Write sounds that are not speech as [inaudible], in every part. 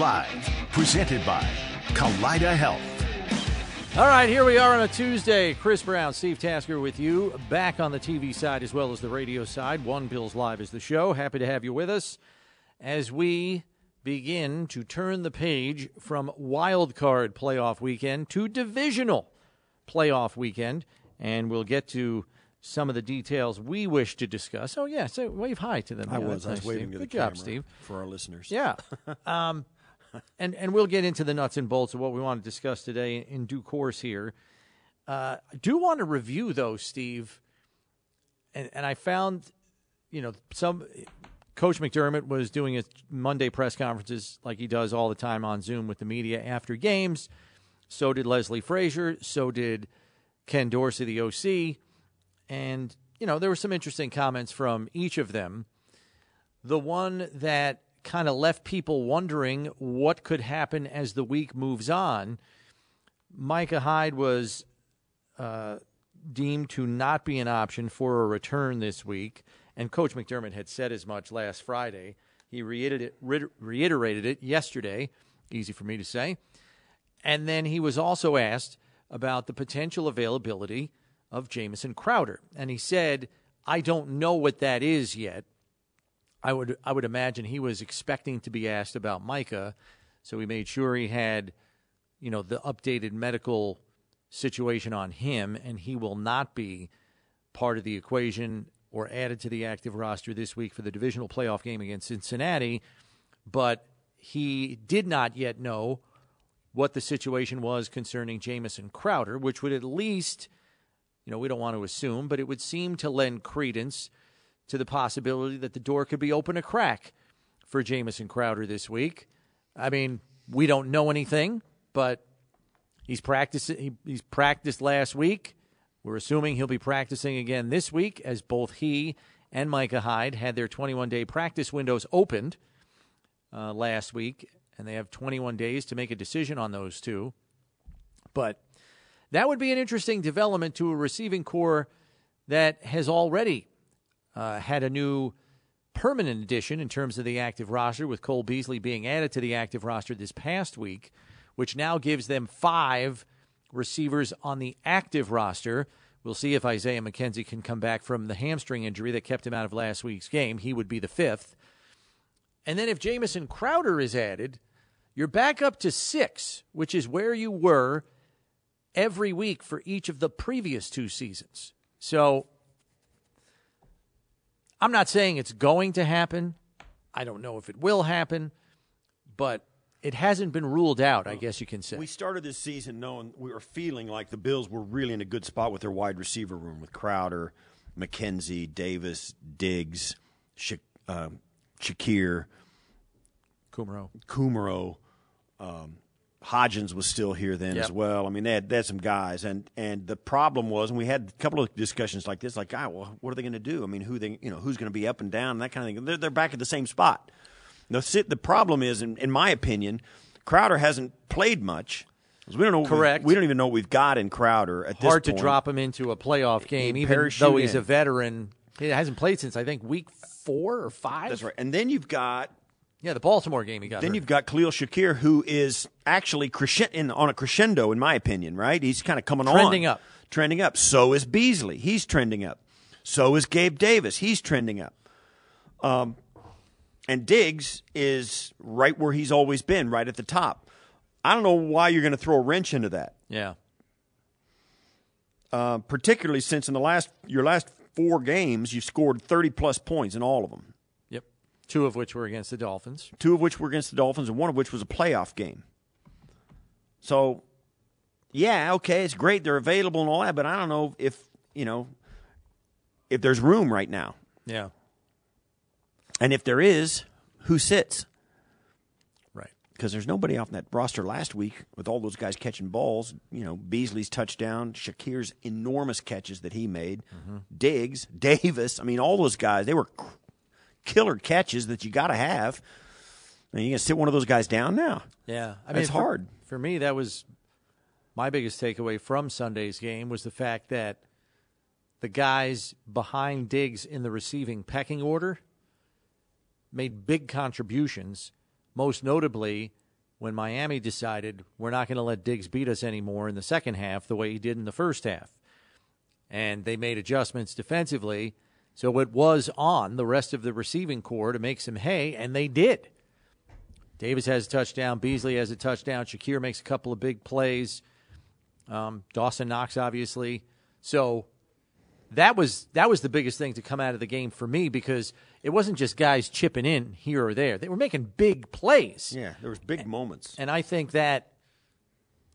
Live, presented by Kaleida Health. All right, here we are on a Tuesday. Chris Brown, Steve Tasker with you, back on the TV side as well as the radio side. One Bills Live is the show. Happy to have you with us as we begin to turn the page from wild card playoff weekend to divisional playoff weekend. And we'll get to some of the details we wish to discuss. Oh, yeah, so wave hi to them. I Yeah, was. I was nice, waving Steve. to Good the job, Steve. for our listeners. Yeah. [laughs] um, and and we'll get into the nuts and bolts of what we want to discuss today in due course here. Uh, I do want to review though, Steve, and and I found, you know, some Coach McDermott was doing his Monday press conferences like he does all the time on Zoom with the media after games. So did Leslie Frazier. So did Ken Dorsey, the OC, and you know there were some interesting comments from each of them. The one that kind of left people wondering what could happen as the week moves on. Micah Hyde was uh, deemed to not be an option for a return this week, and Coach McDermott had said as much last Friday. He reiterated it, reiterated it yesterday. Easy for me to say. And then he was also asked about the potential availability of Jamison Crowder, and he said, "I don't know what that is yet." I would I would imagine he was expecting to be asked about Micah, so he made sure he had, you know, the updated medical situation on him, and he will not be part of the equation or added to the active roster this week for the divisional playoff game against Cincinnati. But he did not yet know what the situation was concerning Jamison Crowder, which would at least, you know, we don't want to assume, but it would seem to lend credence to the possibility that the door could be open a crack for Jamison Crowder this week. I mean, we don't know anything, but he's practicing. He, he's practiced last week. We're assuming he'll be practicing again this week, as both he and Micah Hyde had their 21 day practice windows opened uh, last week, and they have 21 days to make a decision on those two. But that would be an interesting development to a receiving core that has already uh, had a new permanent addition in terms of the active roster, with Cole Beasley being added to the active roster this past week, which now gives them five receivers on the active roster. We'll see if Isaiah McKenzie can come back from the hamstring injury that kept him out of last week's game. He would be the fifth. And then if Jamison Crowder is added, you're back up to six, which is where you were every week for each of the previous two seasons. So I'm not saying it's going to happen. I don't know if it will happen, but it hasn't been ruled out, I guess you can say. We started this season knowing we were feeling like the Bills were really in a good spot with their wide receiver room with Crowder, McKenzie, Davis, Diggs, Sha- um, Shakir, Kumaro. Kumaro, um, Hodgins was still here then Yep. as well. I mean, they had, they had some guys, and and the problem was, and we had a couple of discussions like this, like, God, well, what are they going to do? I mean, who they, you know, who's going to be up and down, and that kind of thing. They're, they're back at the same spot. The sit- the problem is, in, in my opinion, Crowder hasn't played much. We don't know. Correct. We don't even know what we've got in Crowder at this Hard to drop him into a playoff game, He even though he's in. a veteran. He hasn't played since I think week four or five. That's right. And then you've got Yeah, the Baltimore game he got. Then hurt. you've got Khalil Shakir, who is actually crescent in, on a crescendo, in my opinion. Right? He's kind of coming on, Trending up. trending up. So is Beasley. He's trending up. So is Gabe Davis. He's trending up. Um, and Diggs is right where he's always been, right at the top. I don't know why you're going to throw a wrench into that, yeah. uh, particularly since in the last your last four games you've scored 30 plus points in all of them. Two of which were against the Dolphins. two of which were against the Dolphins, and one of which was a playoff game. So, yeah, okay, it's great they're available and all that, but I don't know if you know if there's room right now, Yeah. and if there is, who sits? Right. Because there's nobody off that roster last week with all those guys catching balls. You know, Beasley's touchdown, Shakir's enormous catches that he made, mm-hmm. Diggs, [laughs] Davis. I mean, all those guys they were killer catches that you got to have. And you gonna sit one of those guys down now? Yeah, I That's for- hard. For me, that was my biggest takeaway from Sunday's game was the fact that the guys behind Diggs in the receiving pecking order made big contributions. Most notably, when Miami decided we're not going to let Diggs beat us anymore in the second half the way he did in the first half, and they made adjustments defensively. So it was on the rest of the receiving core to make some hay, and they did. Davis has a touchdown. Beasley has a touchdown. Shakir makes a couple of big plays. Um, Dawson Knox, obviously. So that was that was the biggest thing to come out of the game for me because it wasn't just guys chipping in here or there. They were making big plays. Yeah, there was big moments. And I think that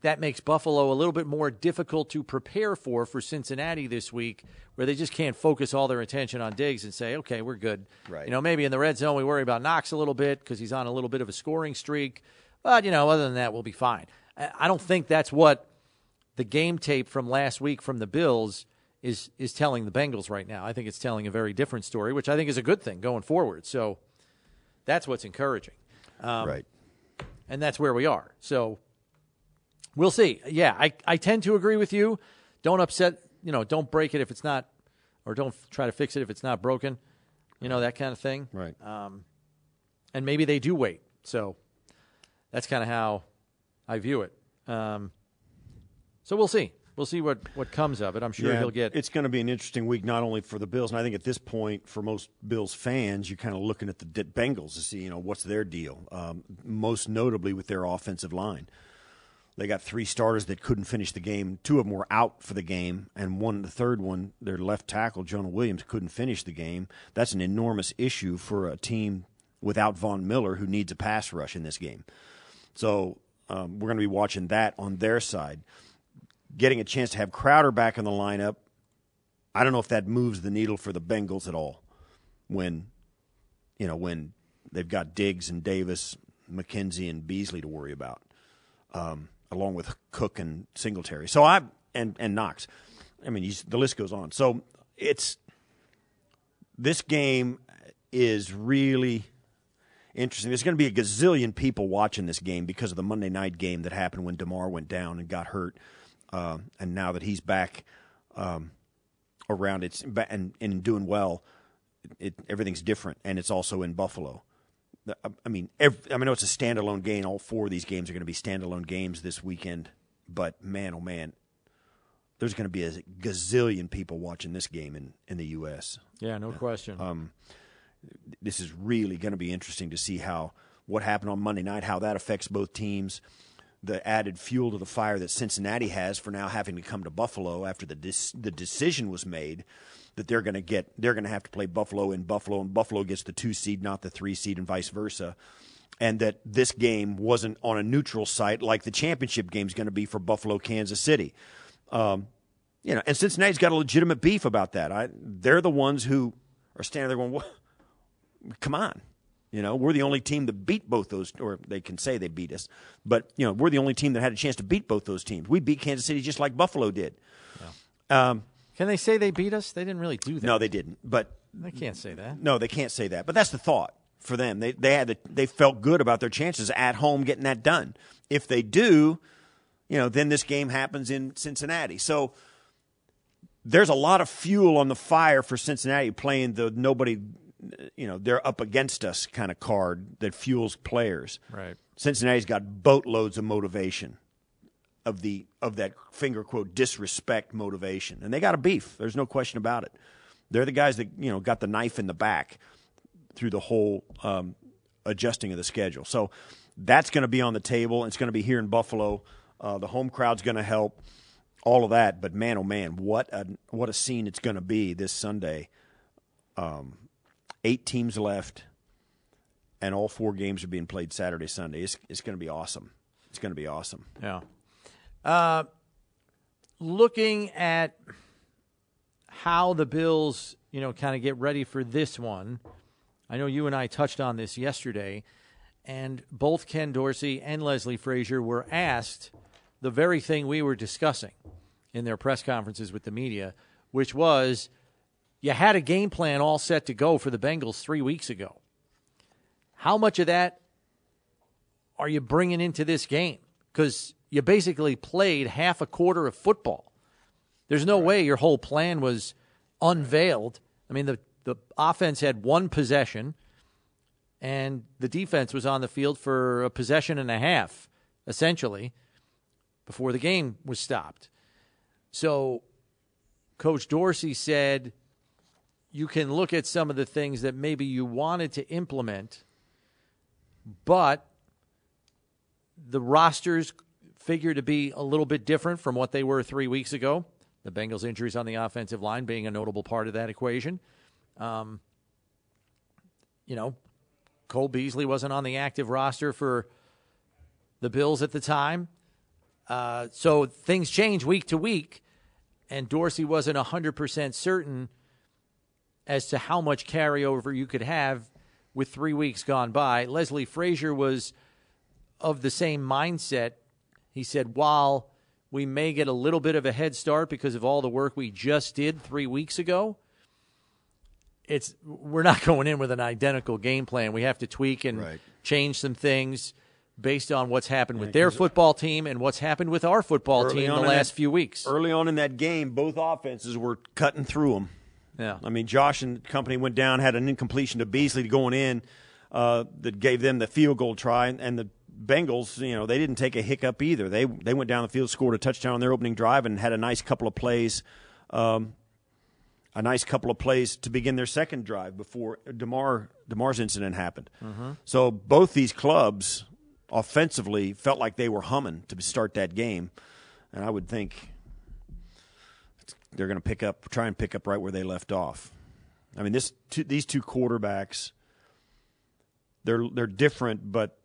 that makes Buffalo a little bit more difficult to prepare for for Cincinnati this week, where they just can't focus all their attention on Diggs and say, "Okay, we're good." Right. You know, maybe in the red zone we worry about Knox a little bit because he's on a little bit of a scoring streak, but you know, other than that, we'll be fine. I don't think that's what the game tape from last week from the Bills is is telling the Bengals right now. I think it's telling a very different story, which I think is a good thing going forward. So that's what's encouraging um, right. and that's where we are. So we'll see. Yeah, I, I tend to agree with you. Don't upset, you know, don't break it if it's not, or don't f- try to fix it if it's not broken, you know, that kind of thing. Right. And maybe they do wait. So that's kind of how I view it. Um, so we'll see. We'll see what, what comes of it. I'm sure yeah, he'll get. It's going to be an interesting week, not only for the Bills, and I think at this point, for most Bills fans, you're kind of looking at the D- Bengals to see, you know, what's their deal. Um, most notably with their offensive line, they got three starters that couldn't finish the game. Two of them were out for the game, and one, the third one, their left tackle, Jonah Williams, couldn't finish the game. That's an enormous issue for a team without Von Miller, who needs a pass rush in this game. So um, we're going to be watching that on their side. Getting a chance to have Crowder back in the lineup, I don't know if that moves the needle for the Bengals at all. When, you know, when they've got Diggs and Davis, McKenzie and Beasley to worry about, um, along with Cook and Singletary. So I and and Knox. I mean, the list goes on. So it's this game is really interesting. There's going to be a gazillion people watching this game because of the Monday night game that happened when Damar went down and got hurt, uh, and now that he's back um, around, it's and and doing well. It, everything's different, and it's also in Buffalo. I mean, every, I mean, I know it's a standalone game. All four of these games are going to be standalone games this weekend, but man, oh man, there's going to be a gazillion people watching this game in in the U.S yeah, no question. Um, this is really going to be interesting to see how what happened on Monday night, how that affects both teams. The added fuel to the fire that Cincinnati has for now having to come to Buffalo after the dis- the decision was made that they're going to get they're going to have to play Buffalo in Buffalo and Buffalo gets the two seed, not the three seed, and vice versa. And that this game wasn't on a neutral site like the championship game is going to be for Buffalo, Kansas City. Um, you know, and Cincinnati's got a legitimate beef about that. I, they're the ones who are standing there going, "What? come on. You know, we're the only team that beat both those, or they can say they beat us, but you know, we're the only team that had a chance to beat both those teams. We beat Kansas City just like Buffalo did. Um, Can they say they beat us? They didn't really do that. no, they didn't. But they can't say that. no, they can't say that. But that's the thought for them. They they had the, they felt good about their chances at home getting that done. If they do, you know, then this game happens in Cincinnati. So there's a lot of fuel on the fire for Cincinnati playing the nobody, you know, they're up against us kind of card that fuels players. Right. Cincinnati's got boatloads of motivation of the of that finger quote disrespect motivation, and they got a beef. There's no question about it. They're the guys that you know got the knife in the back through the whole um, adjusting of the schedule. So that's going to be on the table. It's going to be here in Buffalo. Uh, the home crowd's going to help. All of that, but man, oh man, what a what a scene it's going to be this Sunday. Um, eight teams left, and all four games are being played Saturday, Sunday. It's it's going to be awesome. It's going to be awesome. Yeah. Looking at how the Bills, you know, kind of get ready for this one. I know you and I touched on this yesterday, and both Ken Dorsey and Leslie Frazier were asked the very thing we were discussing in their press conferences with the media, which was you had a game plan all set to go for the Bengals three weeks ago. How much of that are you bringing into this game? Because you basically played half a quarter of football. There's no way your whole plan was unveiled. I mean, the, the offense had one possession, and the defense was on the field for a possession and a half, essentially, before the game was stopped. So, Coach Dorsey said you can look at some of the things that maybe you wanted to implement, but the rosters figure to be a little bit different from what they were three weeks ago. The Bengals' injuries on the offensive line being a notable part of that equation. Um, you know, Cole Beasley wasn't on the active roster for the Bills at the time. Uh, so things change week to week, and Dorsey wasn't 100% certain as to how much carryover you could have with three weeks gone by. Leslie Frazier was of the same mindset. He said, while we may get a little bit of a head start because of all the work we just did three weeks ago, it's we're not [laughs] going in with an identical game plan. We have to tweak and Right. change some things based on what's happened with their football team and what's happened with our football team on the last that- few weeks. Early on in that game, both offenses were cutting through them. Yeah. I mean, Josh and company went down, had an incompletion to Beasley going in uh, that gave them the field goal try, and the Bengals, you know, they didn't take a hiccup either. They they went down the field, scored a touchdown on their opening drive, and had a nice couple of plays, um, a nice couple of plays to begin their second drive before Damar Damar's incident happened. So both these clubs offensively felt like they were humming to start that game, and I would think they're going to pick up, try and pick up right where they left off. I mean, this two, these two quarterbacks, they're they're different, but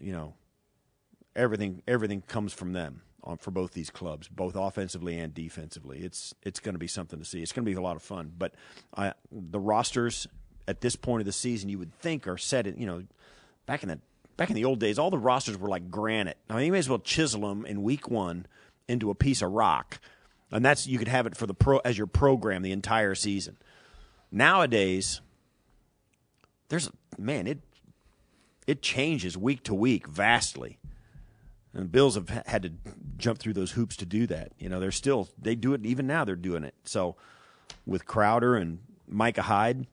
you know, everything everything comes from them on for both these clubs, both offensively and defensively. It's it's going to be something to see. It's going to be a lot of fun. But I, the rosters at this point of the season, you would think are set. In, you know, back in the back in the old days, all the rosters were like granite. Mean, you may as well chisel them in week one into a piece of rock, and that's you could have it for the pro as your program the entire season. Nowadays, there's man it it changes week to week vastly. And Bills have had to jump through those hoops to do that. You know, they're still they do it even now. They're doing it. So with Crowder and Micah Hyde,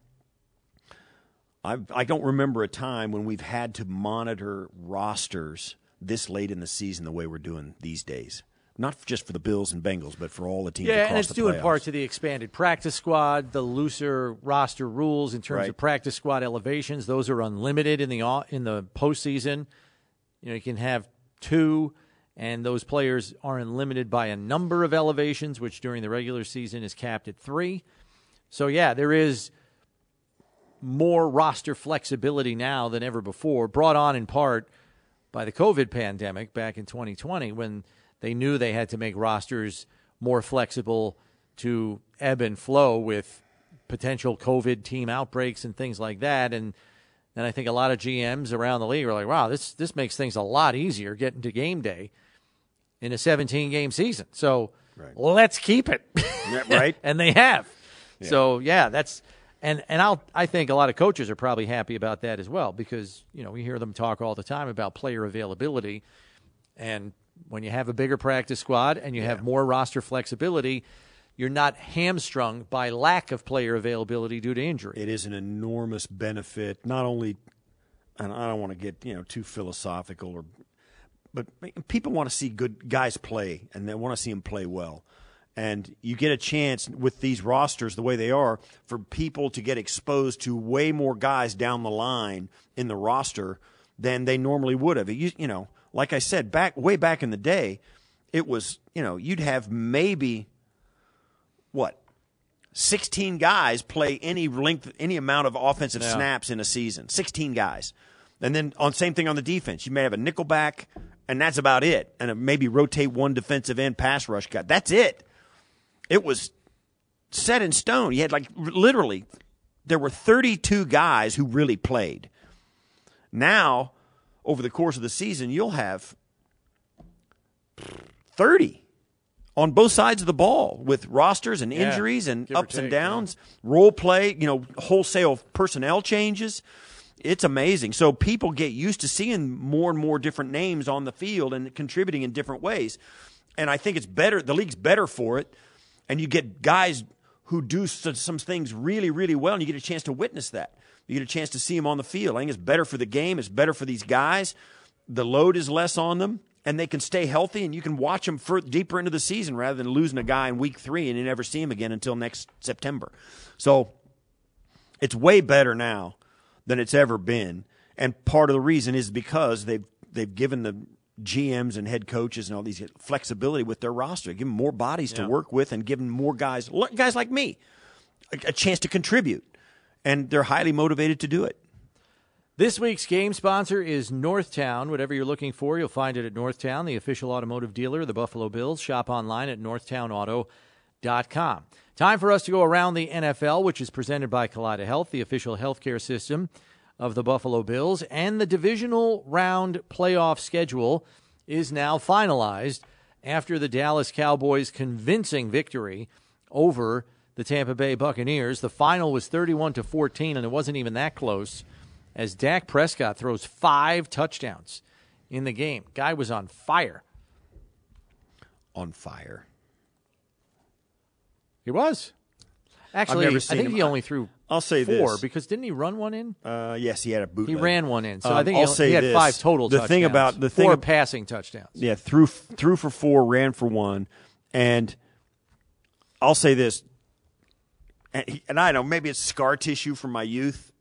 I I don't remember a time when we've had to monitor rosters this late in the season the way we're doing these days. Not just for the Bills and Bengals, but for all the teams. Yeah, and it's due in part to the expanded practice squad, the looser roster rules in terms Right. of practice squad elevations. Those are unlimited in the in the postseason. You know, you can have two, and those players aren't limited by a number of elevations, which during the regular season is capped at three. So yeah, there is more roster flexibility now than ever before, brought on in part by the COVID pandemic back in 2020 when they knew they had to make rosters more flexible to ebb and flow with potential COVID team outbreaks and things like that. And And I think a lot of GMs around the league are like, wow, this this makes things a lot easier getting to game day in a 17 game season. So let's keep it. right? [laughs] and they have. So yeah, that's and and I'll I think a lot of coaches are probably happy about that as well because you know we hear them talk all the time about player availability, and when you have a bigger practice squad and you have more roster flexibility, you're not hamstrung by lack of player availability due to injury. it is an enormous benefit. Not only, and I don't want to get you know too philosophical or, but people want to see good guys play, and they want to see them play well. And you get a chance with these rosters the way they are for people to get exposed to way more guys down the line in the roster than they normally would have. You, you know, like I said, back way back in the day, it was you know you'd have maybe what 16 guys play any length, any amount of offensive Yeah. snaps in a season. 16 guys. And then on same thing on the defense. You may have a nickelback, and that's about it. And maybe rotate one defensive end pass rush guy. That's it. It was set in stone. You had like literally, there were 32 guys who really played. Now, over the course of the season, you'll have 30 on both sides of the ball with rosters and Yeah, injuries and ups and take, downs, role play, you know, wholesale personnel changes. It's amazing. So people get used to seeing more and more different names on the field and contributing in different ways. And I think it's better, the league's better for it. And you get guys who do some things really, really well, and you get a chance to witness that. You get a chance to see them on the field. I think it's better for the game. It's better for these guys. The load is less on them, and they can stay healthy, and you can watch them for, deeper into the season rather than losing a guy in week three and you never see him again until next September. So it's way better now than it's ever been. And part of the reason is because they've they've given the GMs and head coaches and all these flexibility with their roster, give them more bodies to work with, and give them more guys, guys like me, a, a chance to contribute, and they're highly motivated to do it. This week's game sponsor is Northtown. Whatever you're looking for, you'll find it at Northtown, the official automotive dealer of the Buffalo Bills. Shop online at northtownauto.com. Time for us to go around the NFL, which is presented by Kaleida Health, the official healthcare system of the Buffalo Bills. And the divisional round playoff schedule is now finalized after the Dallas Cowboys' convincing victory over the Tampa Bay Buccaneers. The final was 31 to 14, and it wasn't even that close as Dak Prescott throws five touchdowns in the game. Guy was on fire. On fire. He was. Actually, I think him. he only threw I'll say four this. because didn't he run one in? Uh, yes, he had a boot. He ran one in, so I Um, think I'll he, say he had this. five total. The thing about the thing four ab- passing touchdowns. Yeah, threw threw for four, ran for one, and I'll say this, and, he- and I know maybe it's scar tissue from my youth,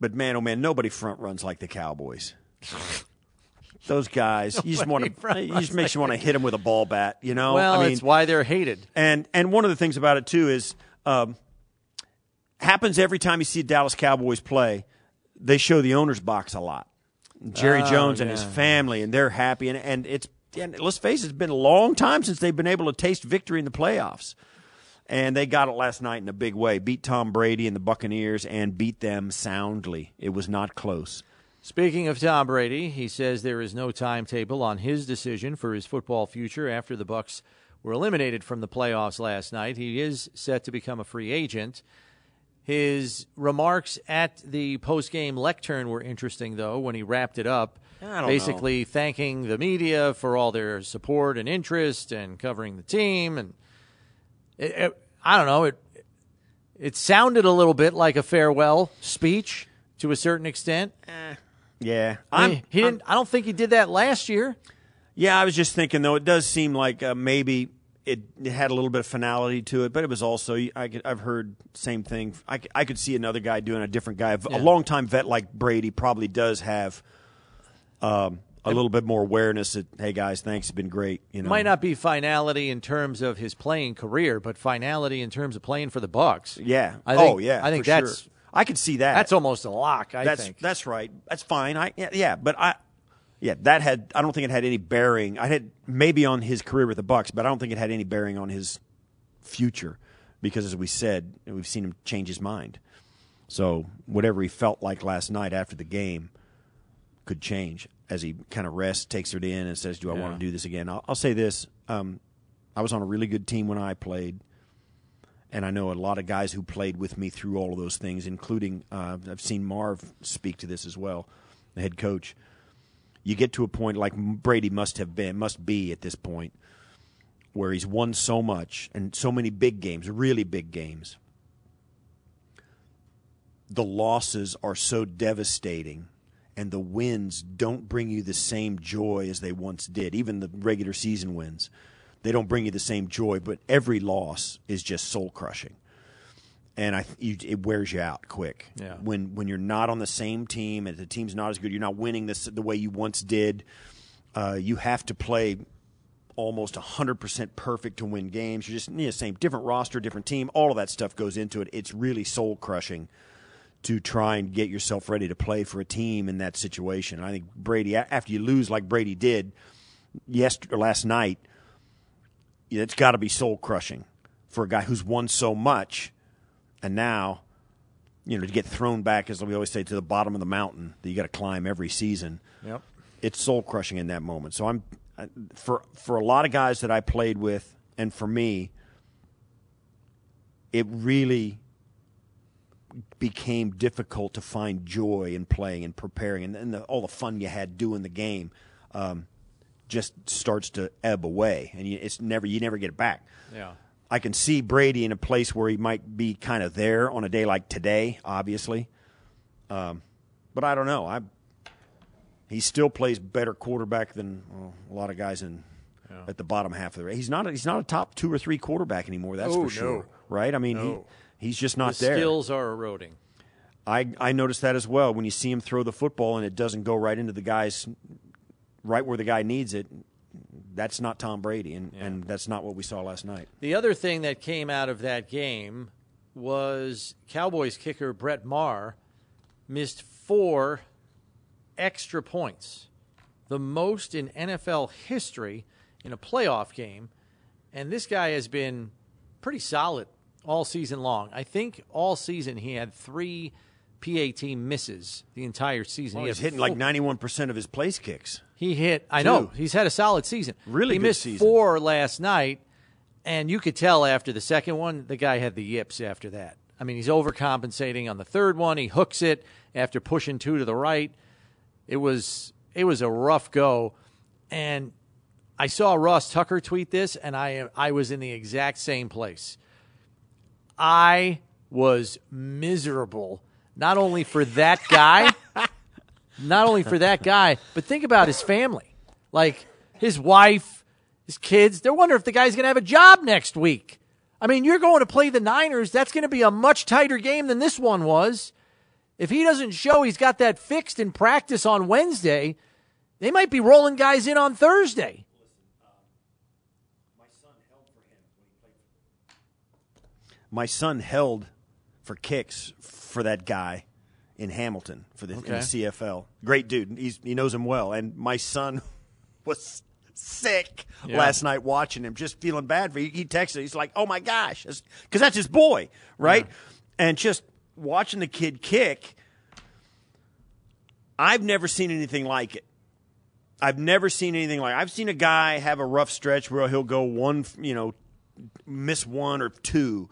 but man, oh man, nobody front runs like the Cowboys. [laughs] Those guys, you just want to, it just makes you want to hit them with a ball bat, you know. Well, I mean, it's why they're hated. and and one of the things about it too is um, happens every time you see a Dallas Cowboys play. They show the owner's box a lot. Jerry Oh, Jones and his family, and they're happy. And and it's and let's face it, it's been a long time since they've been able to taste victory in the playoffs. And they got it last night in a big way. Beat Tom Brady and the Buccaneers and beat them soundly. It was not close. Speaking of Tom Brady, he says there is no timetable on his decision for his football future after the Bucks were eliminated from the playoffs last night. He is set to become a free agent. His remarks at the post-game lectern were interesting, though, when he wrapped it up, basically thanking the media for all their support and interest and covering the team. And it, it, I don't know, it it sounded a little bit like a farewell speech to a certain extent. Yeah, I I'm, mean, he didn't. I don't think he did that last year. Yeah, I was just thinking though. It does seem like uh, maybe it, it had a little bit of finality to it, but it was also I could, I've heard same thing. I, I could see another guy doing a different guy. A longtime vet like Brady probably does have um, a little bit more awareness that hey guys, thanks, it's been great. You know, Might not be finality in terms of his playing career, but finality in terms of playing for the Bucks. Yeah. I think, oh yeah. I think that's sure. I could see that. that's almost a lock. I that's think. that's right. That's fine. I yeah, yeah, but I yeah, that had I don't think it had any bearing. I had maybe on his career with the Bucks, but I don't think it had any bearing on his future because as we said, we've seen him change his mind. So whatever he felt like last night after the game could change as he kind of rests, takes it in, and says, "Do I want to do this again?" I'll, I'll say this: um, I was on a really good team when I played, and I know a lot of guys who played with me through all of those things, including uh, I've seen Marv speak to this as well, the head coach. You get to a point like Brady must have been, must be at this point, where he's won so much and so many big games, really big games. The losses are so devastating, and the wins don't bring you the same joy as they once did. Even the regular season wins, they don't bring you the same joy. But every loss is just soul crushing, and I you, it wears you out quick. Yeah. When when you're not on the same team and the team's not as good, you're not winning this the way you once did. Uh, you have to play almost 100% perfect to win games. You're just you know, same different roster, different team. All of that stuff goes into it. It's really soul crushing to try and get yourself ready to play for a team in that situation. And I think Brady, after you lose like Brady did yesterday, last night, it's got to be soul crushing for a guy who's won so much, and now, you know, to get thrown back, as we always say, to the bottom of the mountain that you got to climb every season Yep. it's soul crushing in that moment. So I'm for for a lot of guys that I played with, and for me, it really became difficult to find joy in playing and preparing, and, and the, all the fun you had doing the game um, just starts to ebb away, and you, it's never you never get it back. Yeah. I can see Brady in a place where he might be kind of there on a day like today, obviously. Um, but I don't know. I he still plays better quarterback than well, a lot of guys in at the bottom half of the race. He's not. A, he's not a top two or three quarterback anymore. That's Oh, for sure. no. Right? I mean, No. he, he's just not the there. skills are eroding. I I noticed that as well. When you see him throw the football and it doesn't go right into the guy's right where the guy needs it, that's not Tom Brady, and, and that's not what we saw last night. The other thing that came out of that game was Cowboys kicker Brett Maher missed four extra points, the most in NFL history in a playoff game. And this guy has been pretty solid all season long. I think all season he had three PAT misses the entire season. Well, he he's hitting like 91% of his place kicks. He hit. I Two. know he's had a solid season. Really he missed season. four last night, and you could tell after the second one, the guy had the yips. After that, I mean, he's overcompensating on the third one. He hooks it after pushing two to the right. It was it was a rough go, and I saw Ross Tucker tweet this, and I I was in the exact same place. I was miserable, not only for that guy, [laughs] not only for that guy, but think about his family. Like his wife, his kids. They're wondering if the guy's going to have a job next week. I mean, you're going to play the Niners. That's going to be a much tighter game than this one was. If he doesn't show he's got that fixed in practice on Wednesday, they might be rolling guys in on Thursday. My son held for kicks for that guy in Hamilton for the, in the CFL. Great dude. He's, he knows him well. And my son [laughs] was sick Yeah. last night watching him, just feeling bad for He, he texted. He's like, "Oh my gosh," because that's his boy, right? And just watching the kid kick. I've never seen anything like it. I've never seen anything like. It. I've seen a guy have a rough stretch where he'll go one, you know, miss one or two,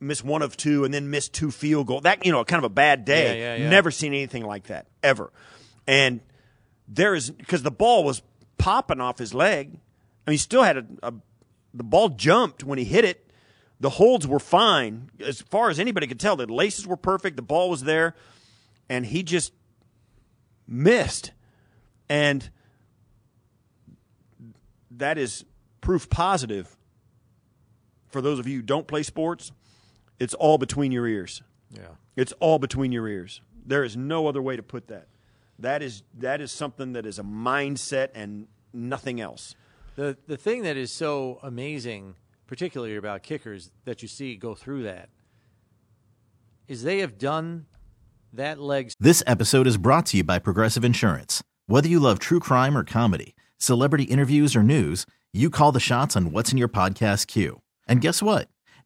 miss one of two, and then miss two field goal. That you know, kind of a bad day. Yeah, yeah, yeah. Never seen anything like that ever. And there is because the ball was popping off his leg. I mean, he still had a, a the ball jumped when he hit it. The holds were fine as far as anybody could tell. The laces were perfect. The ball was there, and he just missed. And that is proof positive for those of you who don't play sports. It's all between your ears. Yeah. It's all between your ears. There is no other way to put that. That is that is something that is a mindset and nothing else. The the thing that is so amazing, particularly about kickers that you see go through that, is they have done that leg This episode is brought to you by Progressive Insurance. Whether you love true crime or comedy, celebrity interviews or news, you call the shots on what's in your podcast queue. And guess what?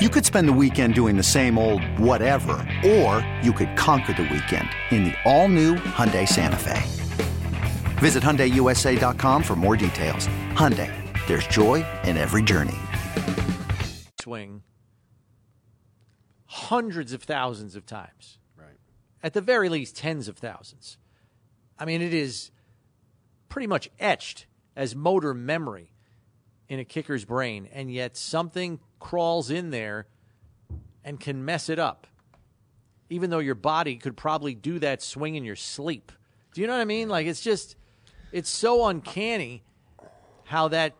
You could spend the weekend doing the same old whatever, or you could conquer the weekend in the all-new Hyundai Santa Fe. Visit HyundaiUSA.com for more details. Hyundai, there's joy in every journey. swing hundreds of thousands of times. Right. At the very least, tens of thousands. I mean, it is pretty much etched as motor memory in a kicker's brain, and yet something crawls in there and can mess it up. Even though your body could probably do that swing in your sleep. Do you know what I mean? Like it's just it's so uncanny how that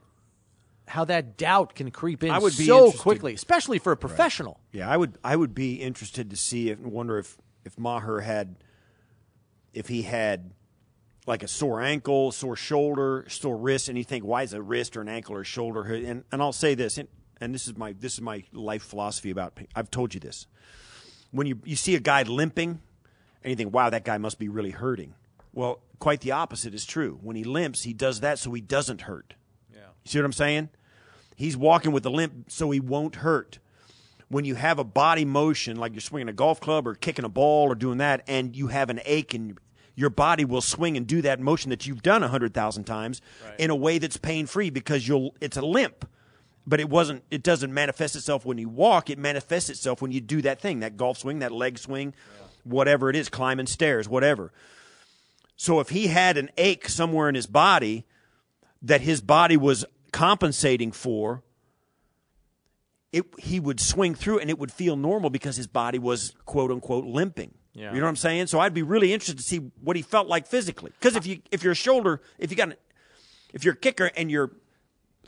how that doubt can creep in I would be so interested- quickly, especially for a professional. Yeah, I would I would be interested to see if and wonder if if Maher had if he had like a sore ankle, sore shoulder, sore wrist, and you think why is a wrist or an ankle or shoulder? hurt? And and I'll say this, and, and this is my this is my life philosophy about. I've told you this. When you you see a guy limping, and you think, wow, that guy must be really hurting. Well, quite the opposite is true. When he limps, he does that so he doesn't hurt. Yeah. You see what I'm saying? He's walking with a limp so he won't hurt when you have a body motion, like you're swinging a golf club or kicking a ball or doing that, and you have an ache and your body will swing and do that motion that you've done a hundred thousand times in a way that's pain free because you'll it's a limp. But it wasn't it doesn't manifest itself when you walk, it manifests itself when you do that thing, that golf swing, that leg swing, whatever it is, climbing stairs, whatever. So if he had an ache somewhere in his body that his body was compensating for, it, he would swing through and it would feel normal because his body was quote unquote limping. Yeah. You know what I'm saying? So I'd be really interested to see what he felt like physically. Because if you if your shoulder if you got an, if you're a kicker and your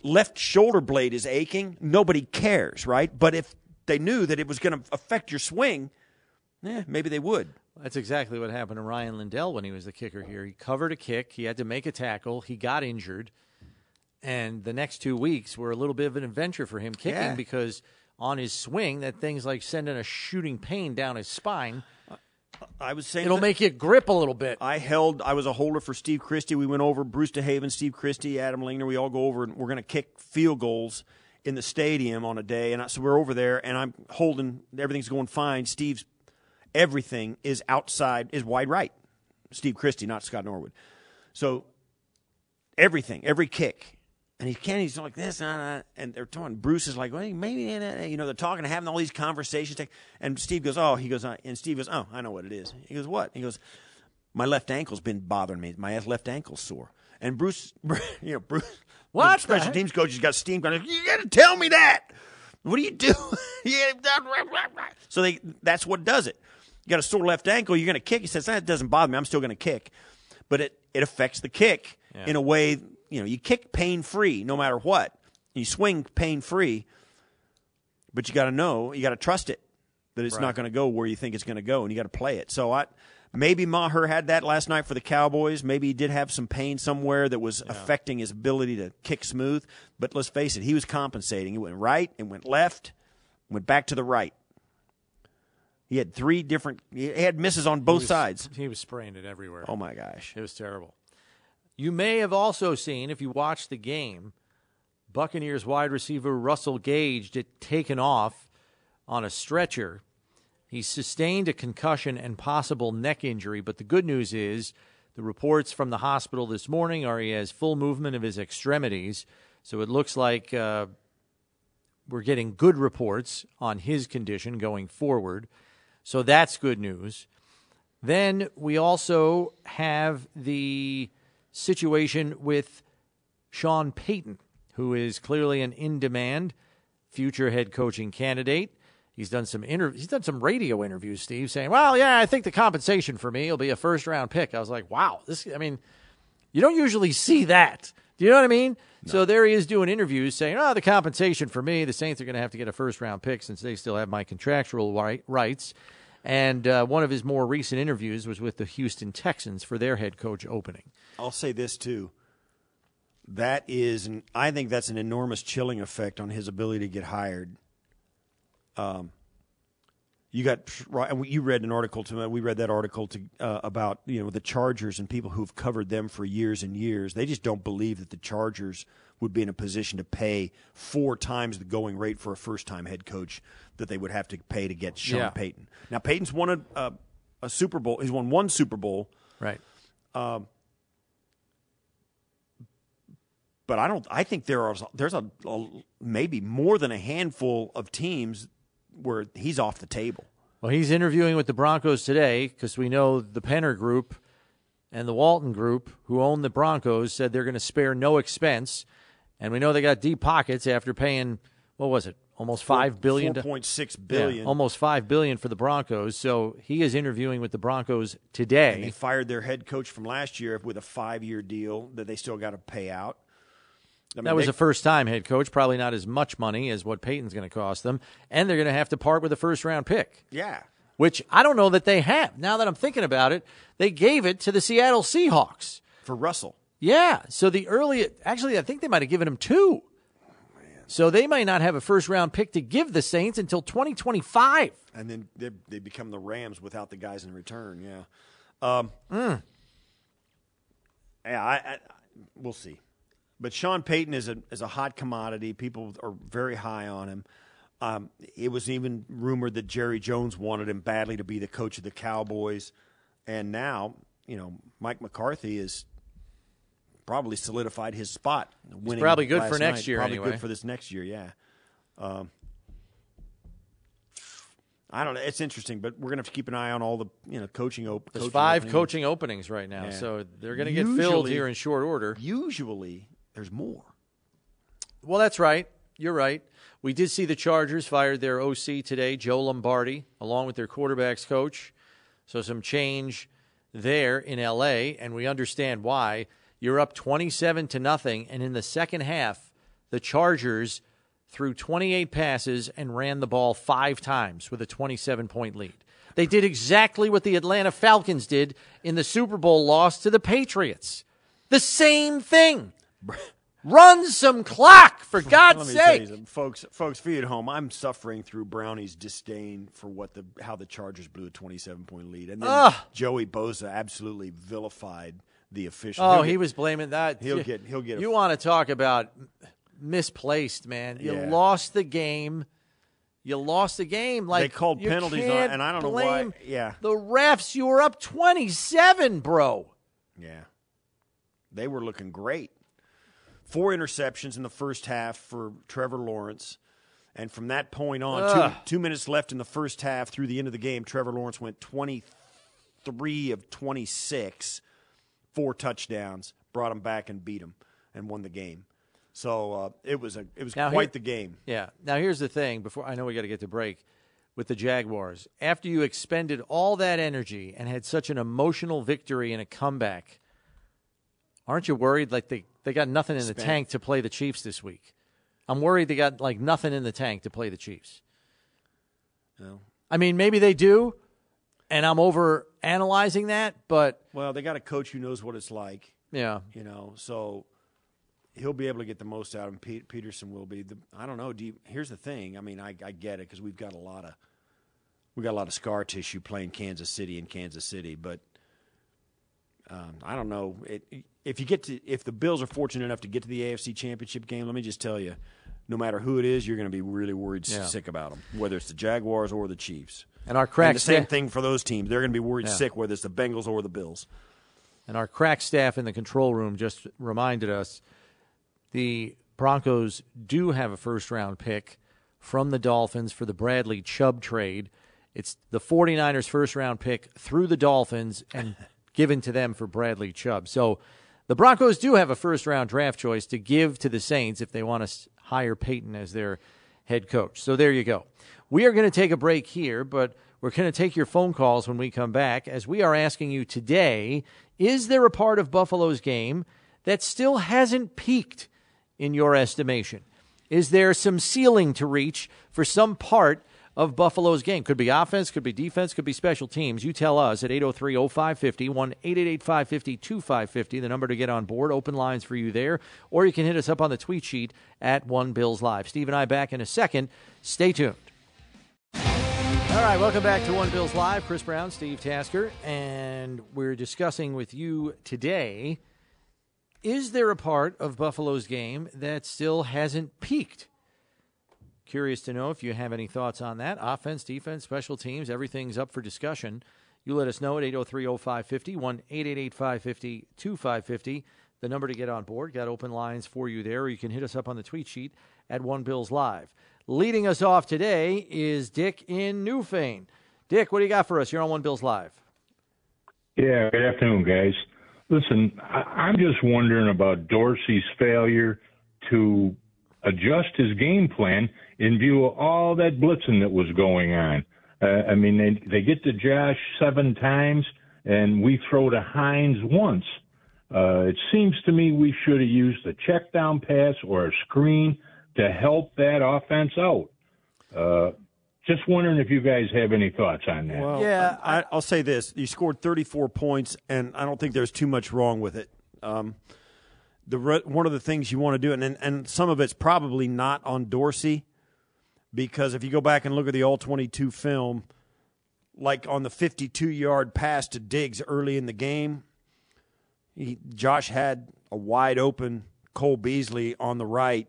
left shoulder blade is aching, nobody cares, right? But if they knew that it was going to affect your swing, eh, maybe they would. That's exactly what happened to Rian Lindell when he was the kicker here. He covered a kick, he had to make a tackle, he got injured, and the next two weeks were a little bit of an adventure for him kicking Yeah. because on his swing, that thing's like sending a shooting pain down his spine. I was saying It'll make you grip a little bit. I held. I was a holder for Steve Christie. We went over Bruce DeHaven, Steve Christie, Adam Lingner. We all go over and we're going to kick field goals in the stadium on a day. And I, so we're over there, and I'm holding. Everything's going fine. Steve's everything is outside, is wide right. Steve Christie, not Scott Norwood. So everything, every kick. And he can't, he's like this, uh, and they're talking. Bruce is like, well, maybe, you know, they're talking, and having all these conversations. And Steve goes, oh, he goes, uh, and Steve goes, oh, I know what it is. He goes, what? He goes, my left ankle's been bothering me. My left ankle's sore. And Bruce, [laughs] you know, Bruce, What the special heck? teams coach has got steam going. You got to tell me that. What do you do? [laughs] Yeah, so they, that's what does it. You got a sore left ankle. You're going to kick. He says that doesn't bother me. I'm still going to kick, but it it affects the kick in a way. You know, you kick pain free no matter what. You swing pain free, but you got to know, you got to trust it that it's not going to go where you think it's going to go, and you got to play it. So I. Maybe Maher had that last night for the Cowboys. Maybe he did have some pain somewhere that was affecting his ability to kick smooth. But let's face it, he was compensating. He went right and went left, went back to the right. He had three different. He had misses on both He was- sides. He was spraying it everywhere. Oh my gosh! It was terrible. You may have also seen, if you watched the game, Buccaneers wide receiver Russell Gage taken off on a stretcher. He sustained a concussion and possible neck injury, but the good news is the reports from the hospital this morning are he has full movement of his extremities. So it looks like uh, we're getting good reports on his condition going forward. So that's good news. Then we also have the situation with Sean Payton, who is clearly an in demand future head coaching candidate. He's done some inter- he's done some radio interviews, Steve, saying, "Well, yeah, I think the compensation for me will be a first round pick." I was like, "Wow, this I mean, you don't usually see that." Do you know what I mean? So there he is doing interviews saying, "Oh, the compensation for me, the Saints are going to have to get a first round pick since they still have my contractual right- rights." And uh, one of his more recent interviews was with the Houston Texans for their head coach opening. I'll say this too. That is, an, I think that's an enormous chilling effect on his ability to get hired. Um, you got You read an article to me, we read that article to uh, about you know the Chargers and people who've covered them for years and years. They just don't believe that the Chargers would be in a position to pay four times the going rate for a first time head coach that they would have to pay to get Sean Yeah. Payton. Now Payton's won a, a, a Super Bowl. He's won one Super Bowl. Right. Um, but I don't. I think there are there's a, a maybe more than a handful of teams where he's off the table. Well, he's interviewing with the Broncos today because we know the Penner Group and the Walton Group, who own the Broncos, said they're going to spare no expense, and we know they got deep pockets after paying what was it, almost five billion, four point six billion. Yeah, almost five billion for the Broncos. So he is interviewing with the Broncos today. and they fired their head coach from last year with a five year deal that they still got to pay out. I mean, That was they- a first time head coach, probably not as much money as what Payton's going to cost them, and they're going to have to part with a first round pick. yeah. which I don't know that they have. Now that I'm thinking about it, they gave it to the Seattle Seahawks. For Russell, Yeah. So the early, actually, I think they might have given him two. So they might not have a first round pick to give the Saints until 2025. and then they, they become the Rams without the guys in return. Yeah, um, Hmm. yeah. I, I, we'll see. But Sean Payton is a is a hot commodity. People are very high on him. Um, it was even rumored that Jerry Jones wanted him badly to be the coach of the Cowboys, and now you know Mike McCarthy is probably solidified his spot. Winning probably good for next night. year Probably anyway. good for this next year. Yeah. Um, I don't know. It's interesting, but we're gonna have to keep an eye on all the you know coaching. Op- There's coaching five openings. coaching openings right now. Yeah. So they're going to get filled here in short order. Usually, there's more. Well, that's right. You're right. We did see the Chargers fired their OC today, Joe Lombardi, along with their quarterbacks coach. So some change there in LA, and we understand why. You're up 27 to nothing, and in the second half, the Chargers threw 28 passes and ran the ball five times with a 27 point lead. They did exactly what the Atlanta Falcons did in the Super Bowl loss to the Patriots. The same thing. Run some clock, for [laughs] God's me tell you sake. folks. Folks, for you at home, I'm suffering through Brownie's disdain for what the how the Chargers blew a 27 point lead, and then Ugh. Joey Bosa absolutely vilified the official. Oh, He'll he was blaming that. he'll get- he'll get a- You want to talk about misplaced, man? You Yeah. lost the game. You lost the game. Like They called penalties on- and I don't know why- yeah. the refs. You were up twenty-seven, bro. Yeah. They were looking great. Four interceptions in the first half for Trevor Lawrence. And from that point on, two, two minutes left in the first half through the end of the game, Trevor Lawrence went 23 of 26, four touchdowns, brought him back and beat him and won the game. So uh, it was a it was Now quite here- the game. Yeah. Now here's the thing. Before I know we got to get to break with the Jaguars. After you expended all that energy and had such an emotional victory and a comeback, aren't you worried? Like they they got nothing in the tank to play the Chiefs this week. I'm worried they got like nothing in the tank to play the Chiefs. No. I mean, maybe they do, and I'm over analyzing that, but Well, they got a coach who knows what it's like. yeah. you know so he'll be able to get the most out of him Pete, Pederson will be the i don't know do you, here's the thing i mean i, I get it because we've got a lot of we got a lot of scar tissue playing kansas city in kansas city but um, i don't know it, if you get to if the bills are fortunate enough to get to the afc championship game let me just tell you no matter who it is you're going to be really worried Yeah. sick about them whether it's the jaguars or the chiefs And our crack and the same sta- thing for those teams they're going to be worried Yeah. sick whether it's the bengals or the bills And our crack staff in the control room just reminded us the Broncos do have a first round pick from the Dolphins for the Bradley Chubb trade. It's the 49ers first round pick through the Dolphins and [laughs] given to them for Bradley Chubb. So the Broncos do have a first round draft choice to give to the Saints if they want to hire Payton as their head coach. So there you go. We are going to take a break here, but we're going to take your phone calls when we come back as we are asking you today is there a part of Buffalo's game that still hasn't peaked in your estimation? Is there some ceiling to reach for some part of Buffalo's game? Could be offense, could be defense, could be special teams. You tell us at 803 0550, 1 888 550 2550, the number to get on board. Open lines for you there. Or you can hit us up on the tweet sheet at One Bills Live. Steve and I back in a second. Stay tuned. All right, welcome back to One Bills Live. Chris Brown, Steve Tasker, and we're discussing with you today is there a part of Buffalo's game that still hasn't peaked? Curious to know if you have any thoughts on that. Offense, defense, special teams, everything's up for discussion. You let us know at 803 0550, 1 888 550 2550. The number to get on board. Got open lines for you there, or you can hit us up on the tweet sheet at One Bills Live. Leading us off today is Dick in Newfane. Dick, what do you got for us? You're on One Bills Live. Yeah, good afternoon, guys. Listen, I'm just wondering about Dorsey's failure to adjust his game plan in view of all that blitzing that was going on. Uh, I mean, they, they get to Josh seven times, and we throw to Hines once. Uh, it seems to me we should have used a check down pass or a screen to help that offense out. Uh, just wondering if you guys have any thoughts on that. Well, yeah, I, will say this: you scored 34 points, and I don't think there's too much wrong with it. Um, the one of the things you want to do, and, and and some of it's probably not on Dorsey, because if you go back and look at the All 22 film, like on the 52 yard pass to Diggs early in the game, he, Josh had a wide open Cole Beasley on the right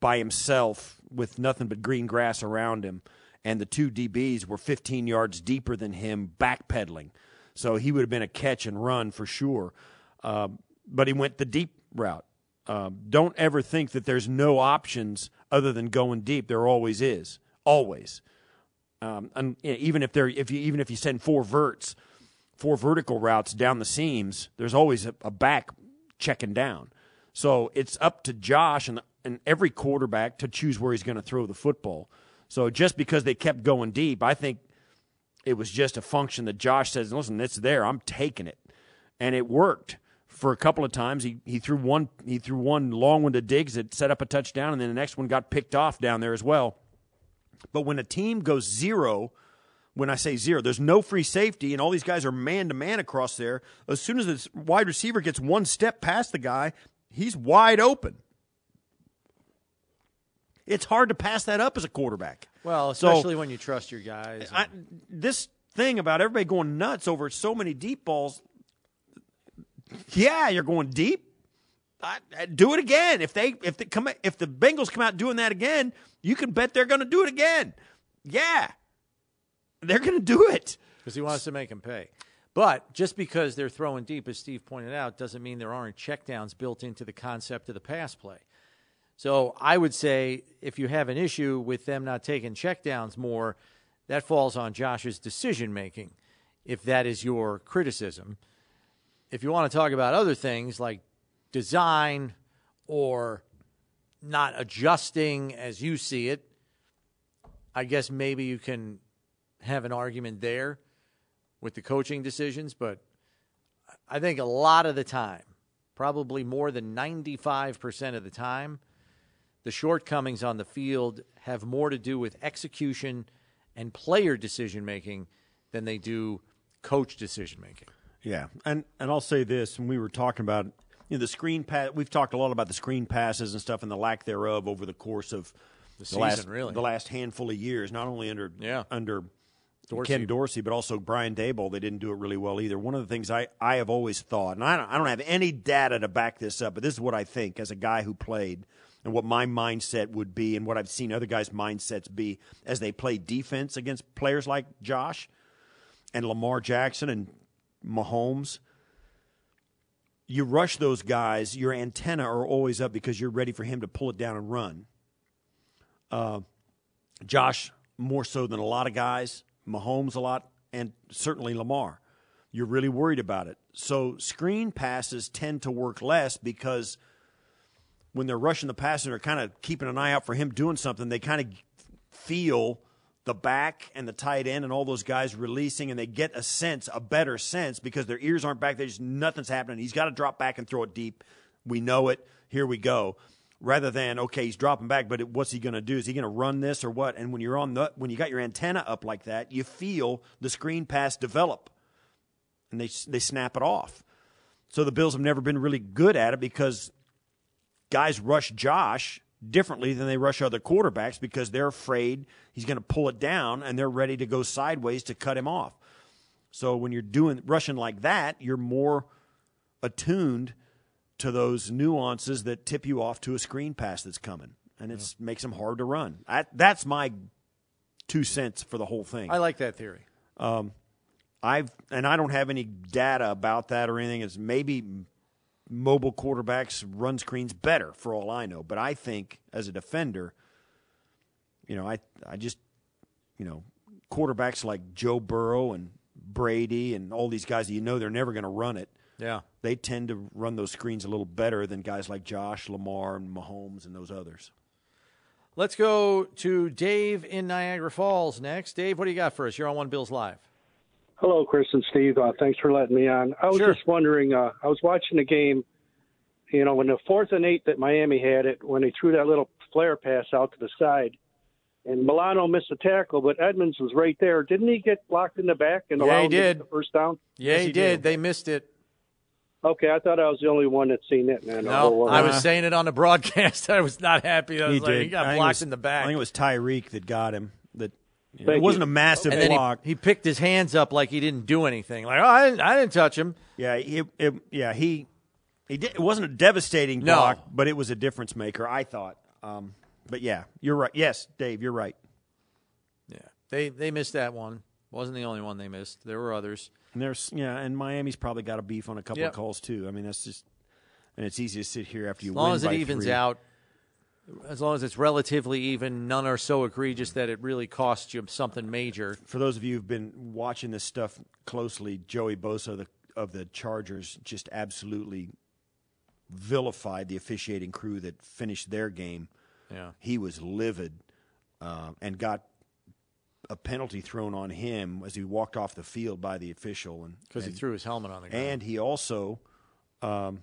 by himself with nothing but green grass around him and the two DBs were 15 yards deeper than him backpedaling. So he would have been a catch and run for sure. Um, but he went the deep route. Um, don't ever think that there's no options other than going deep. There always is, always. Um, and you know, even if there, if you even if you send four verts, four vertical routes down the seams, there's always a, a back checking down. So it's up to Josh and and every quarterback to choose where he's going to throw the football. So just because they kept going deep, I think it was just a function that Josh says, listen, it's there. I'm taking it. And it worked for a couple of times. He, he threw one he threw one long one to Diggs that set up a touchdown, and then the next one got picked off down there as well. But when a team goes zero, when I say zero, there's no free safety, and all these guys are man to man across there. As soon as the wide receiver gets one step past the guy, he's wide open. It's hard to pass that up as a quarterback. Well, especially so, when you trust your guys. I, this thing about everybody going nuts over so many deep balls. Yeah, you're going deep. I, I, do it again. If they if they come if the Bengals come out doing that again, you can bet they're going to do it again. Yeah, they're going to do it because he wants to make them pay. But just because they're throwing deep, as Steve pointed out, doesn't mean there aren't checkdowns built into the concept of the pass play. So I would say if you have an issue with them not taking checkdowns more, that falls on Josh's decision making, if that is your criticism. If you want to talk about other things like design or not adjusting as you see it, I guess maybe you can have an argument there with the coaching decisions, but I think a lot of the time, probably more than 95% of the time, the shortcomings on the field have more to do with execution and player decision making than they do coach decision making. Yeah, and and I'll say this: when we were talking about you know, the screen pass, we've talked a lot about the screen passes and stuff and the lack thereof over the course of the, the season, last really. the last handful of years. Not only under yeah. under Dorsey. Ken Dorsey, but also Brian Daboll. They didn't do it really well either. One of the things I, I have always thought, and I don't, I don't have any data to back this up, but this is what I think as a guy who played and what my mindset would be and what I've seen other guys' mindsets be as they play defense against players like Josh and Lamar Jackson and Mahomes. You rush those guys, your antenna are always up because you're ready for him to pull it down and run. Uh, Josh, more so than a lot of guys, Mahomes a lot, and certainly Lamar. You're really worried about it. So screen passes tend to work less because when they're rushing the passer, they're kind of keeping an eye out for him doing something. They kind of feel the back and the tight end and all those guys releasing, and they get a sense, a better sense, because their ears aren't back. They just nothing's happening. He's got to drop back and throw it deep. We know it. Here we go. Rather than okay, he's dropping back, but what's he going to do? Is he going to run this or what? And when you're on the when you got your antenna up like that, you feel the screen pass develop, and they they snap it off. So the Bills have never been really good at it because guys rush Josh differently than they rush other quarterbacks because they're afraid he's going to pull it down and they're ready to go sideways to cut him off. So when you're doing rushing like that, you're more attuned to those nuances that tip you off to a screen pass that's coming, and it yeah. makes them hard to run. I, that's my two cents for the whole thing. I like that theory. Um, I've and I don't have any data about that or anything. It's maybe mobile quarterbacks run screens better for all I know, but I think as a defender, you know, I I just you know quarterbacks like Joe Burrow and Brady and all these guys that you know they're never going to run it yeah. They tend to run those screens a little better than guys like Josh, Lamar, and Mahomes and those others. Let's go to Dave in Niagara Falls next. Dave, what do you got for us? You're on One Bills Live. Hello, Chris and Steve. Uh, thanks for letting me on. I was sure. just wondering, uh, I was watching the game, you know, when the fourth and eight that Miami had it, when they threw that little flare pass out to the side, and Milano missed a tackle, but Edmunds was right there. Didn't he get blocked in the back and yeah, allow he him did. the first down? Yeah, Yes, he, he did. did. They missed it. Okay, I thought I was the only one that seen it, man. No, Oh, I was uh, saying it on the broadcast. [laughs] I was not happy. I was He like, did. he got I blocked was- in the back. I think it was Tyreek that got him. That you know, Thank it wasn't you. a massive and then he, block. he picked his hands up like he didn't do anything. Like, oh, I didn't, I didn't touch him. yeah, it, it, yeah, he he did. It wasn't a devastating No. block, but it was a difference maker. I thought. Um, but yeah, you're right. Yes, Dave, you're right. Yeah, they they missed that one. Wasn't the only one they missed. There were others. And there's yeah, and Miami's probably got a beef on a couple Yep. of calls too. I mean, that's just and it's easy to sit here after you As long win as it evens three. out, as long as it's relatively even, none are so egregious that it really costs you something major. For those of you who've been watching this stuff closely, Joey Bosa the, of the Chargers just absolutely vilified the officiating crew that finished their game. Yeah. He was livid uh, and got a penalty thrown on him as he walked off the field by the official, and Because he threw his helmet on the ground. And he also, um,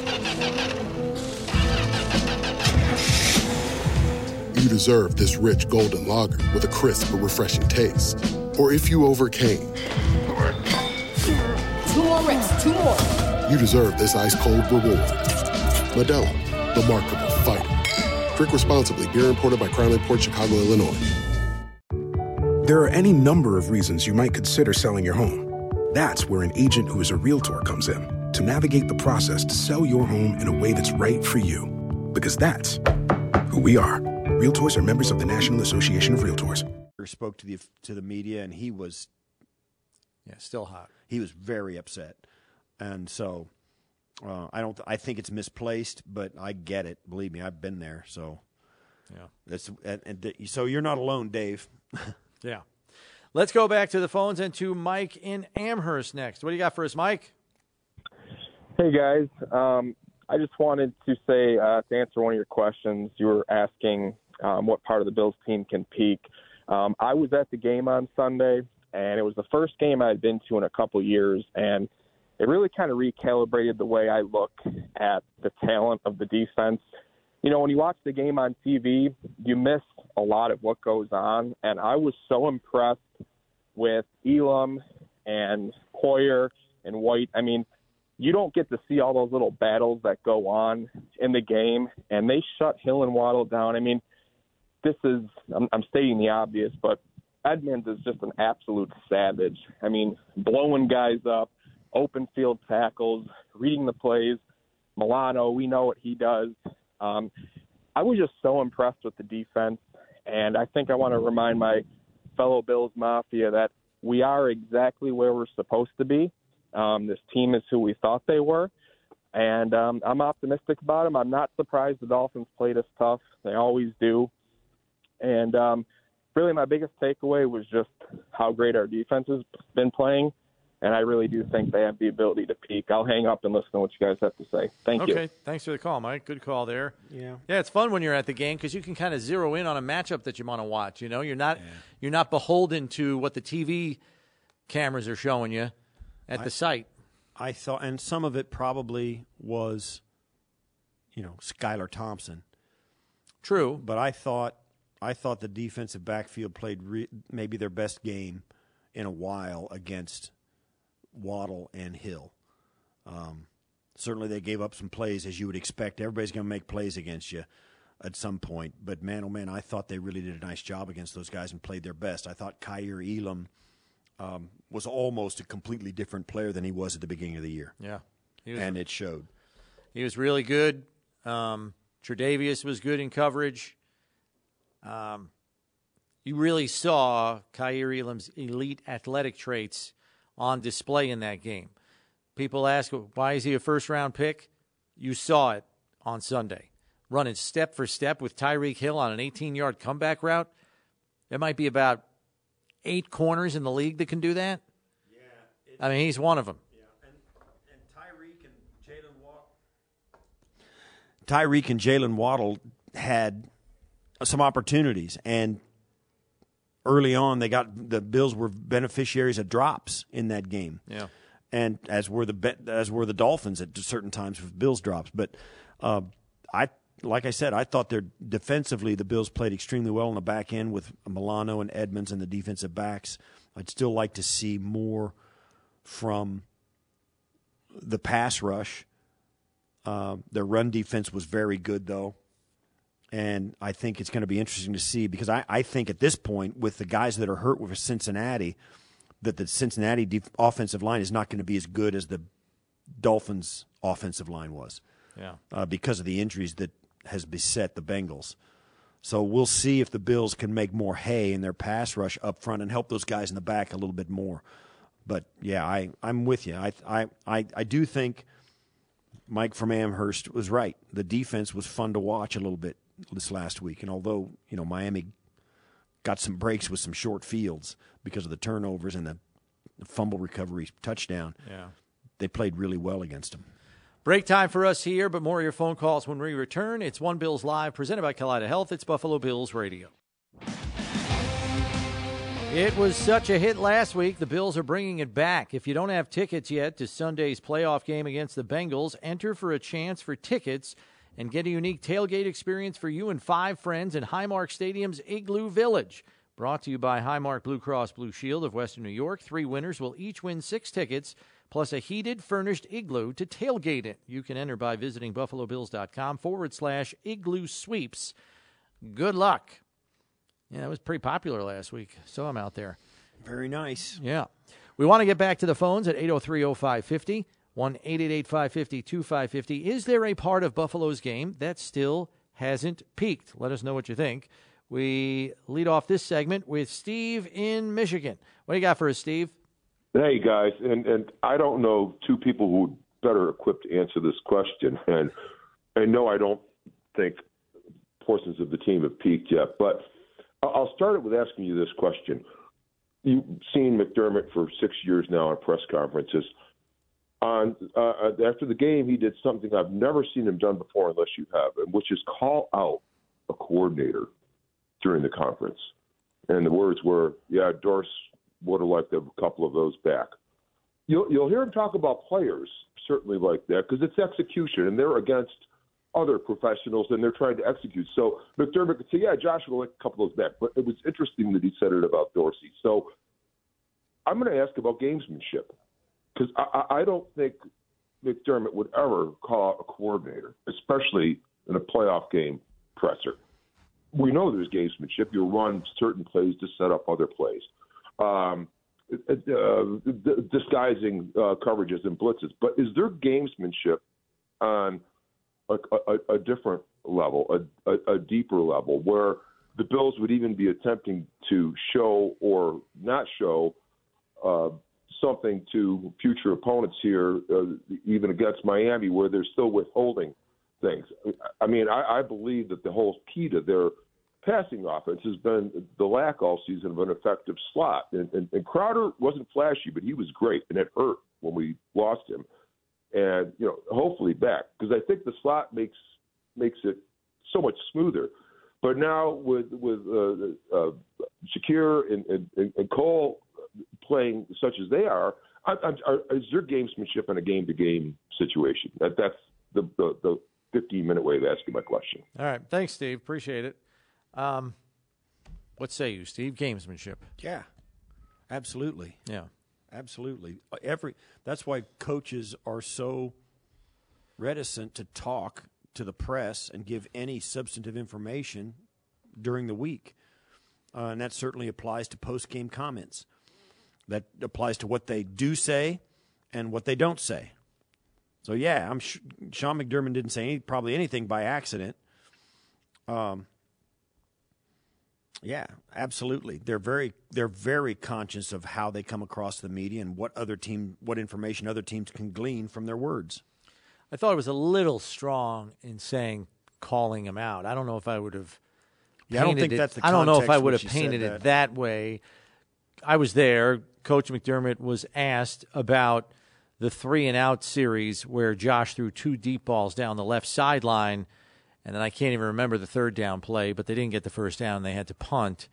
you deserve this rich golden lager with a crisp but refreshing taste. Or if you overcame, Two more reps, two more. you deserve this ice cold reward. Modelo, the Markable Fighter. Drink responsibly. Beer imported by Crown Port Chicago, Illinois. There are any number of reasons you might consider selling your home. That's where an agent who is a realtor comes in to navigate the process to sell your home in a way that's right for you. Because that's who we are. Realtors are members of the National Association of Realtors. spoke to the to the media, and he was yeah, still hot. He was very upset, and so uh, I don't. I think it's misplaced, but I get it. Believe me, I've been there. So yeah, that's and, and th- so you're not alone, Dave. [laughs] Yeah. Let's go back to the phones and to Mike in Amherst next. What do you got for us, Mike? Hey guys, um, I just wanted to say uh, to answer one of your questions. You were asking um, what part of the Bills team can peak. Um, I was at the game on Sunday, and it was the first game I had been to in a couple years, and it really kind of recalibrated the way I look at the talent of the defense. You know, when you watch the game on TV, you miss a lot of what goes on, and I was so impressed with Elam and Poyer and White. I mean, you don't get to see all those little battles that go on in the game, and they shut Hill and Waddle down. I mean, this is I'm, I'm stating the obvious, but Edmunds is just an absolute savage. I mean, blowing guys up, open field tackles, reading the plays. Milano, we know what he does. Um, I was just so impressed with the defense, and I think I want to remind my fellow Bills Mafia that we are exactly where we're supposed to be. Um, this team is who we thought they were, and um, I'm optimistic about them. I'm not surprised the Dolphins played us tough; they always do. And um, really, my biggest takeaway was just how great our defense has been playing, and I really do think they have the ability to peak. I'll hang up and listen to what you guys have to say. Thank okay. you. Okay. Thanks for the call, Mike. Good call there. Yeah. Yeah, it's fun when you're at the game because you can kind of zero in on a matchup that you want to watch. You know, you're not you're not beholden to what the TV cameras are showing you at I- the site. I thought, and some of it probably was, you know, Skylar Thompson. True, but I thought I thought the defensive backfield played re- maybe their best game in a while against Waddle and Hill. Um, certainly, they gave up some plays as you would expect. Everybody's going to make plays against you at some point, but man, oh man, I thought they really did a nice job against those guys and played their best. I thought Kaiir Elam um, was almost a completely different player than he was at the beginning of the year. Yeah, was- and it showed. He was really good. Um, Tredavious was good in coverage. Um, you really saw Kaiir Elam's elite athletic traits on display in that game. People ask, why is he a first round pick? You saw it on Sunday. Running step for step with Tyreek Hill on an 18 yard comeback route. There might be about eight corners in the league that can do that. Yeah, I mean, he's one of them. And Tyreek and Jalen Waddle had some opportunities, and early on, they got the Bills were beneficiaries of drops in that game. Yeah. and as were the as were the Dolphins at certain times with Bills drops. But uh, I, like I said, I thought they're defensively the Bills played extremely well on the back end with Milano and Edmunds and the defensive backs. I'd still like to see more from the pass rush. Uh, their run defense was very good, though. And I think it's going to be interesting to see because I, I think at this point, with the guys that are hurt with Cincinnati, that the Cincinnati def- offensive line is not going to be as good as the Dolphins' offensive line was Yeah. uh, because of the injuries that has beset the Bengals. So we'll see if the Bills can make more hay in their pass rush up front and help those guys in the back a little bit more. But yeah, I, I'm with you. I, I, I, I do think Mike from Amherst was right. The defense was fun to watch a little bit this last week. And although, you know, Miami got some breaks with some short fields because of the turnovers and the fumble recovery touchdown, Yeah. they played really well against them. Break time for us here, but more of your phone calls when we return. It's One Bills Live, presented by Kaleida Health. It's Buffalo Bills Radio. It was such a hit last week. The Bills are bringing it back. If you don't have tickets yet to Sunday's playoff game against the Bengals, enter for a chance for tickets and get a unique tailgate experience for you and five friends in Highmark Stadium's Igloo Village. Brought to you by Highmark Blue Cross Blue Shield of Western New York. Three winners will each win six tickets plus a heated, furnished igloo to tailgate it. You can enter by visiting buffalobills.com forward slash igloo sweeps. Good luck. Yeah, that was pretty popular last week. So I'm out there. Very nice. Yeah. We want to get back to the phones at 803 0550, 1 888 550 2550. Is there a part of Buffalo's game that still hasn't peaked? Let us know what you think. We lead off this segment with Steve in Michigan. What do you got for us, Steve? Hey guys, and and I don't know two people who are better equipped to answer this question, [laughs] and and no, I don't think portions of the team have peaked yet. But I'll start it with asking you this question: You've seen McDermott for six years now at press conferences. On uh, after the game, he did something I've never seen him done before, unless you have, which is call out a coordinator during the conference. And the words were, "Yeah, Dorse would have liked a couple of those back." You'll you'll hear him talk about players certainly like that because it's execution, and they're against other professionals and they're trying to execute. So McDermott could say, "Yeah, Josh would like a couple of those back," but it was interesting that he said it about Dorsey. So I'm going to ask about gamesmanship because I, I don't think McDermott would ever call out a coordinator, especially in a playoff game presser. We know there's gamesmanship. You run certain plays to set up other plays, um, uh, disguising uh, coverages and blitzes. But is there gamesmanship on a, a, a different level, a, a, a deeper level, where the Bills would even be attempting to show or not show uh, something to future opponents here, uh, even against Miami, where they're still withholding things. I mean, I, I believe that the whole key to their passing offense has been the lack all season of an effective slot. And, and, and Crowder wasn't flashy, but he was great, and it hurt when we lost him. And you know, hopefully back because I think the slot makes makes it so much smoother. But now with with uh, uh, Shakir and, and, and Cole playing such as they are, I, I, is there gamesmanship in a game to game situation? That that's the, the the 15 minute way of asking my question. All right, thanks, Steve. Appreciate it. Um, what say you, Steve? Gamesmanship. Yeah, absolutely. Yeah, absolutely. Every that's why coaches are so reticent to talk to the press and give any substantive information during the week. Uh, and that certainly applies to post game comments. That applies to what they do say and what they don't say. So yeah, I'm sh- Sean McDermott didn't say any, probably anything by accident. Um, yeah, absolutely. They're very they're very conscious of how they come across the media and what other team what information other teams can glean from their words. I thought it was a little strong in saying calling him out. I don't know if I would have. Yeah, I don't think it, that's the. I don't know if I would have painted that. it that way. I was there. Coach McDermott was asked about the three and out series where Josh threw two deep balls down the left sideline, and then I can't even remember the third down play, but they didn't get the first down. They had to punt,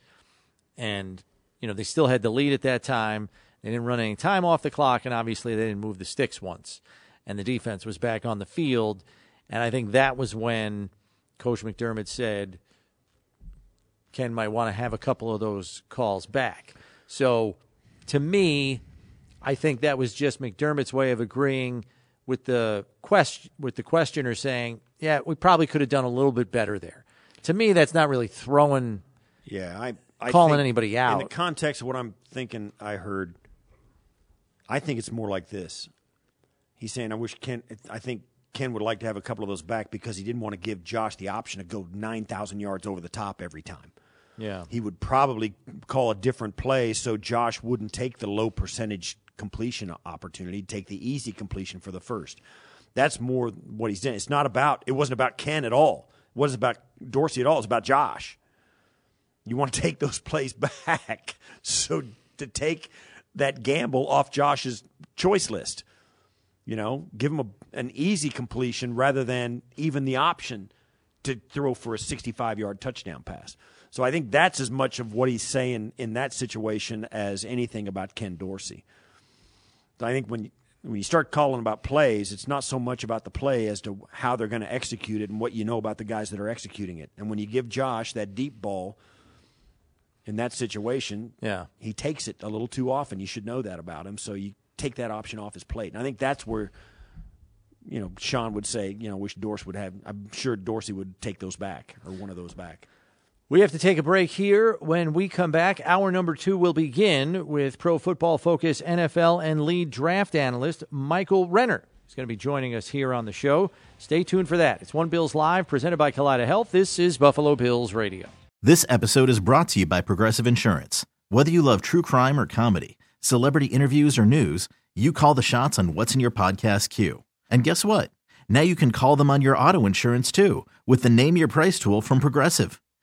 and you know they still had the lead at that time. They didn't run any time off the clock, and obviously they didn't move the sticks once and the defense was back on the field. And I think that was when Coach McDermott said, Ken might want to have a couple of those calls back. So to me, I think that was just McDermott's way of agreeing with the question with the questioner saying, "Yeah, we probably could have done a little bit better there." To me, that's not really throwing. Yeah, I, I calling anybody out in the context of what I'm thinking. I heard. I think it's more like this. He's saying, I wish Ken, I think Ken would like to have a couple of those back because he didn't want to give Josh the option to go 9,000 yards over the top every time. Yeah. He would probably call a different play so Josh wouldn't take the low percentage completion opportunity, take the easy completion for the first. That's more what he's doing. It's not about, it wasn't about Ken at all. It wasn't about Dorsey at all. It's about Josh. You want to [laughs] take those plays back. So to take that gamble off Josh's choice list. You know, give him a, an easy completion rather than even the option to throw for a 65 yard touchdown pass. So I think that's as much of what he's saying in that situation as anything about Ken Dorsey. I think when when you start calling about plays, it's not so much about the play as to how they're going to execute it and what you know about the guys that are executing it. And when you give Josh that deep ball in that situation, yeah, he takes it a little too often. You should know that about him. So you take that option off his plate. And I think that's where, you know, Sean would say, you know, wish Dorsey would have. I'm sure Dorsey would take those back or one of those back. We have to take a break here. When we come back, hour number two will begin with Pro Football Focus NFL and lead draft analyst Michael Renner. He's going to be joining us here on the show. Stay tuned for that. It's One Bills Live, presented by Kaleida Health. This is Buffalo Bills Radio. This episode is brought to you by Progressive Insurance. Whether you love true crime or comedy, celebrity interviews or news, you call the shots on what's in your podcast queue. And guess what? Now you can call them on your auto insurance too with the Name Your Price tool from Progressive.